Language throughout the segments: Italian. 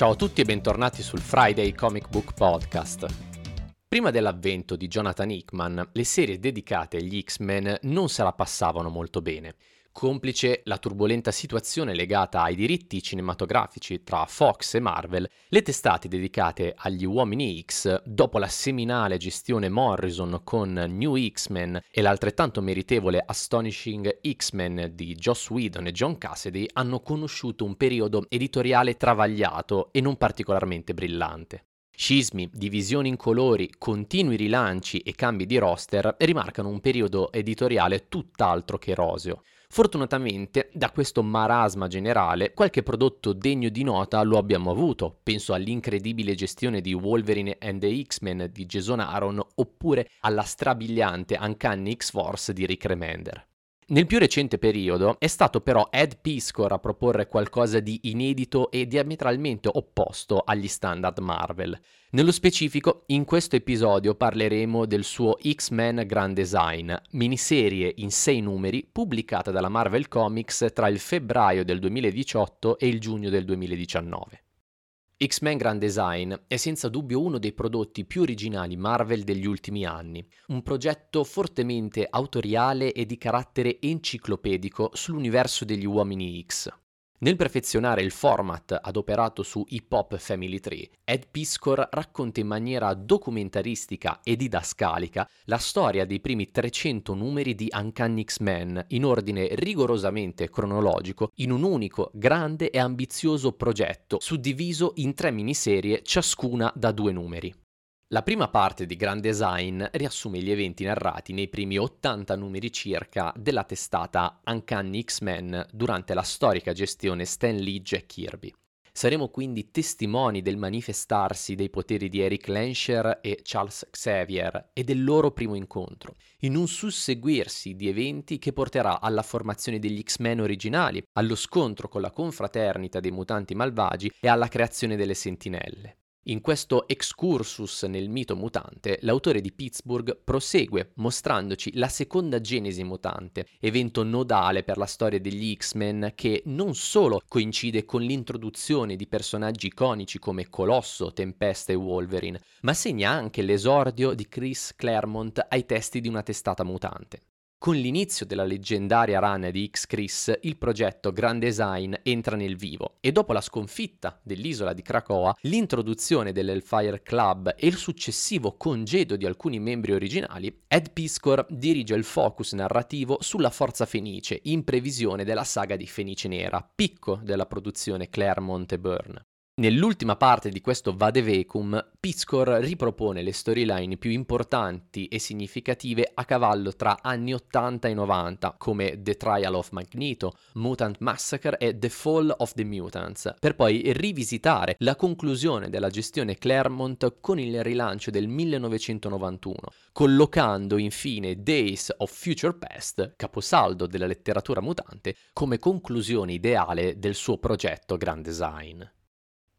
Ciao a tutti e bentornati sul Friday Comic Book Podcast. Prima dell'avvento di Jonathan Hickman, le serie dedicate agli X-Men non se la passavano molto bene complice la turbolenta situazione legata ai diritti cinematografici tra Fox e Marvel, le testate dedicate agli uomini X, dopo la seminale gestione Morrison con New X-Men e l'altrettanto meritevole Astonishing X-Men di Joss Whedon e John Cassidy, hanno conosciuto un periodo editoriale travagliato e non particolarmente brillante. Scismi, divisioni in colori, continui rilanci e cambi di roster rimarcano un periodo editoriale tutt'altro che roseo. Fortunatamente, da questo marasma generale, qualche prodotto degno di nota lo abbiamo avuto. Penso all'incredibile gestione di Wolverine and the X-Men di Jason Aaron oppure alla strabiliante Uncanny X-Force di Rick Remender. Nel più recente periodo è stato però Ed Piscor a proporre qualcosa di inedito e diametralmente opposto agli standard Marvel. Nello specifico, in questo episodio parleremo del suo X-Men Grand Design, miniserie in sei numeri pubblicata dalla Marvel Comics tra il febbraio del 2018 e il giugno del 2019. X-Men Grand Design è senza dubbio uno dei prodotti più originali Marvel degli ultimi anni, un progetto fortemente autoriale e di carattere enciclopedico sull'universo degli uomini X. Nel perfezionare il format adoperato su Hip Hop Family Tree, Ed Piscor racconta in maniera documentaristica e didascalica la storia dei primi 300 numeri di Uncanny X-Men in ordine rigorosamente cronologico in un unico, grande e ambizioso progetto suddiviso in tre miniserie ciascuna da due numeri. La prima parte di Grand Design riassume gli eventi narrati nei primi 80 numeri circa della testata Uncanny X-Men durante la storica gestione Stan Lee Jack Kirby. Saremo quindi testimoni del manifestarsi dei poteri di Eric Lensher e Charles Xavier e del loro primo incontro, in un susseguirsi di eventi che porterà alla formazione degli X-Men originali, allo scontro con la confraternita dei mutanti malvagi e alla creazione delle sentinelle. In questo excursus nel mito mutante, l'autore di Pittsburgh prosegue mostrandoci la seconda genesi mutante, evento nodale per la storia degli X-Men che non solo coincide con l'introduzione di personaggi iconici come Colosso, Tempesta e Wolverine, ma segna anche l'esordio di Chris Claremont ai testi di una testata mutante. Con l'inizio della leggendaria run di X-Chris, il progetto Grand Design entra nel vivo e dopo la sconfitta dell'isola di Krakoa, l'introduzione dell'Hellfire Club e il successivo congedo di alcuni membri originali, Ed Piscor dirige il focus narrativo sulla Forza Fenice in previsione della saga di Fenice Nera, picco della produzione Claremont e Byrne. Nell'ultima parte di questo Vadevecum, Piscor ripropone le storyline più importanti e significative a cavallo tra anni 80 e 90, come The Trial of Magneto, Mutant Massacre e The Fall of the Mutants, per poi rivisitare la conclusione della gestione Claremont con il rilancio del 1991, collocando infine Days of Future Past, caposaldo della letteratura mutante, come conclusione ideale del suo progetto Grand Design.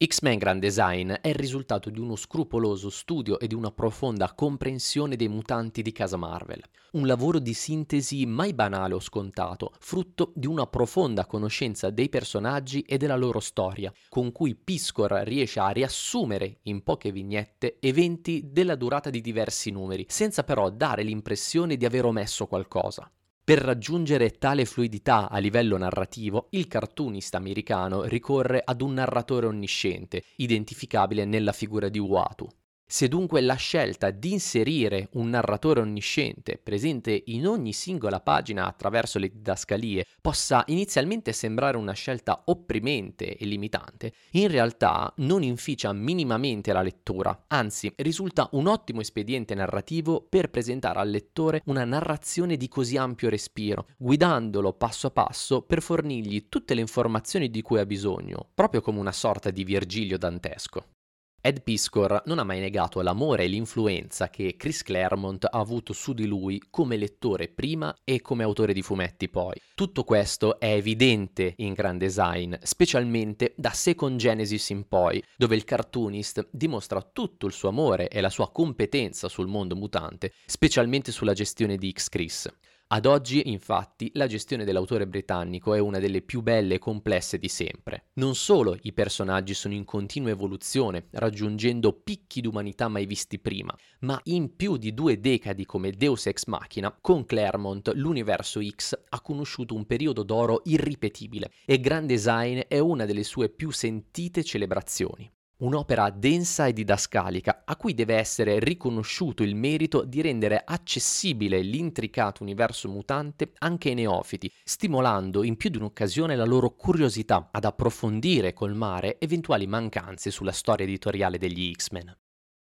X-Men Grand Design è il risultato di uno scrupoloso studio e di una profonda comprensione dei mutanti di casa Marvel. Un lavoro di sintesi mai banale o scontato, frutto di una profonda conoscenza dei personaggi e della loro storia, con cui Piscor riesce a riassumere in poche vignette eventi della durata di diversi numeri, senza però dare l'impressione di aver omesso qualcosa. Per raggiungere tale fluidità a livello narrativo, il cartoonista americano ricorre ad un narratore onnisciente, identificabile nella figura di Uatu. Se dunque la scelta di inserire un narratore onnisciente presente in ogni singola pagina attraverso le didascalie possa inizialmente sembrare una scelta opprimente e limitante, in realtà non inficia minimamente la lettura, anzi risulta un ottimo espediente narrativo per presentare al lettore una narrazione di così ampio respiro, guidandolo passo a passo per fornirgli tutte le informazioni di cui ha bisogno, proprio come una sorta di Virgilio dantesco. Ed Piscor non ha mai negato l'amore e l'influenza che Chris Claremont ha avuto su di lui come lettore prima e come autore di fumetti poi. Tutto questo è evidente in Grand Design, specialmente da Second Genesis in poi, dove il cartoonist dimostra tutto il suo amore e la sua competenza sul mondo mutante, specialmente sulla gestione di X-Chris. Ad oggi, infatti, la gestione dell'autore britannico è una delle più belle e complesse di sempre. Non solo i personaggi sono in continua evoluzione, raggiungendo picchi d'umanità mai visti prima, ma in più di due decadi come Deus Ex Machina, con Claremont l'universo X ha conosciuto un periodo d'oro irripetibile e Grand Design è una delle sue più sentite celebrazioni un'opera densa e didascalica a cui deve essere riconosciuto il merito di rendere accessibile l'intricato universo mutante anche ai neofiti, stimolando in più di un'occasione la loro curiosità ad approfondire e colmare eventuali mancanze sulla storia editoriale degli X-Men.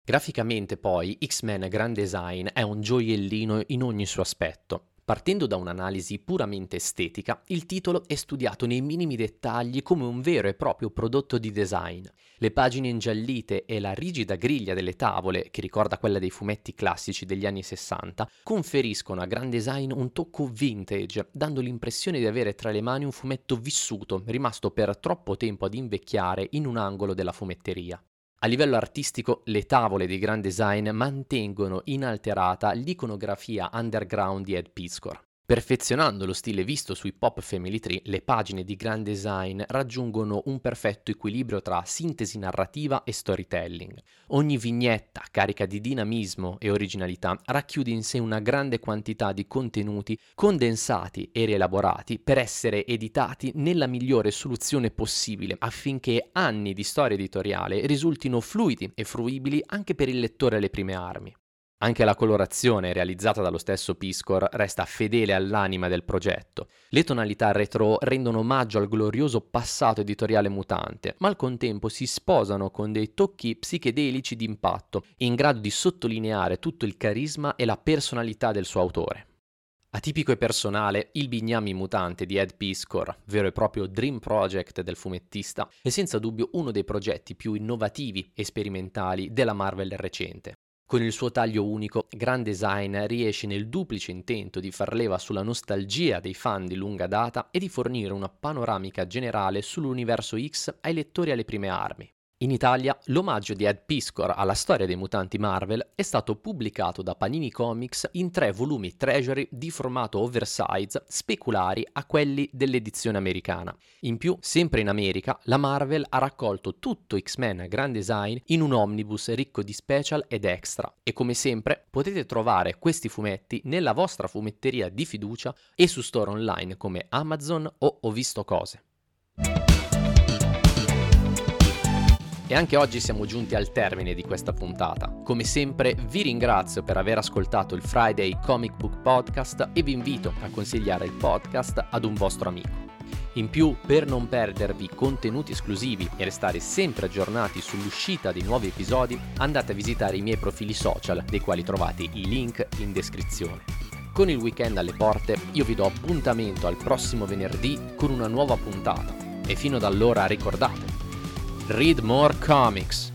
Graficamente poi X-Men Grand Design è un gioiellino in ogni suo aspetto. Partendo da un'analisi puramente estetica, il titolo è studiato nei minimi dettagli come un vero e proprio prodotto di design. Le pagine ingiallite e la rigida griglia delle tavole, che ricorda quella dei fumetti classici degli anni 60, conferiscono a Grand Design un tocco vintage, dando l'impressione di avere tra le mani un fumetto vissuto, rimasto per troppo tempo ad invecchiare in un angolo della fumetteria. A livello artistico, le tavole di Grand Design mantengono inalterata l'iconografia underground di Ed Piscor. Perfezionando lo stile visto sui Pop Family Tree, le pagine di Grand Design raggiungono un perfetto equilibrio tra sintesi narrativa e storytelling. Ogni vignetta, carica di dinamismo e originalità, racchiude in sé una grande quantità di contenuti condensati e rielaborati per essere editati nella migliore soluzione possibile affinché anni di storia editoriale risultino fluidi e fruibili anche per il lettore alle prime armi. Anche la colorazione realizzata dallo stesso Piscor resta fedele all'anima del progetto. Le tonalità retro rendono omaggio al glorioso passato editoriale mutante, ma al contempo si sposano con dei tocchi psichedelici d'impatto, in grado di sottolineare tutto il carisma e la personalità del suo autore. Atipico e personale, il Bignami mutante di Ed Piscor, vero e proprio dream project del fumettista, è senza dubbio uno dei progetti più innovativi e sperimentali della Marvel recente. Con il suo taglio unico, Grand Design riesce nel duplice intento di far leva sulla nostalgia dei fan di lunga data e di fornire una panoramica generale sull'universo X ai lettori alle prime armi. In Italia l'omaggio di Ed Piscor alla storia dei mutanti Marvel è stato pubblicato da Panini Comics in tre volumi Treasury di formato oversize speculari a quelli dell'edizione americana. In più, sempre in America, la Marvel ha raccolto tutto X-Men Grand Design in un omnibus ricco di special ed extra e come sempre potete trovare questi fumetti nella vostra fumetteria di fiducia e su store online come Amazon o Ho visto cose. E anche oggi siamo giunti al termine di questa puntata. Come sempre vi ringrazio per aver ascoltato il Friday Comic Book Podcast e vi invito a consigliare il podcast ad un vostro amico. In più, per non perdervi contenuti esclusivi e restare sempre aggiornati sull'uscita di nuovi episodi, andate a visitare i miei profili social, dei quali trovate i link in descrizione. Con il weekend alle porte, io vi do appuntamento al prossimo venerdì con una nuova puntata. E fino ad allora ricordate, read more comics.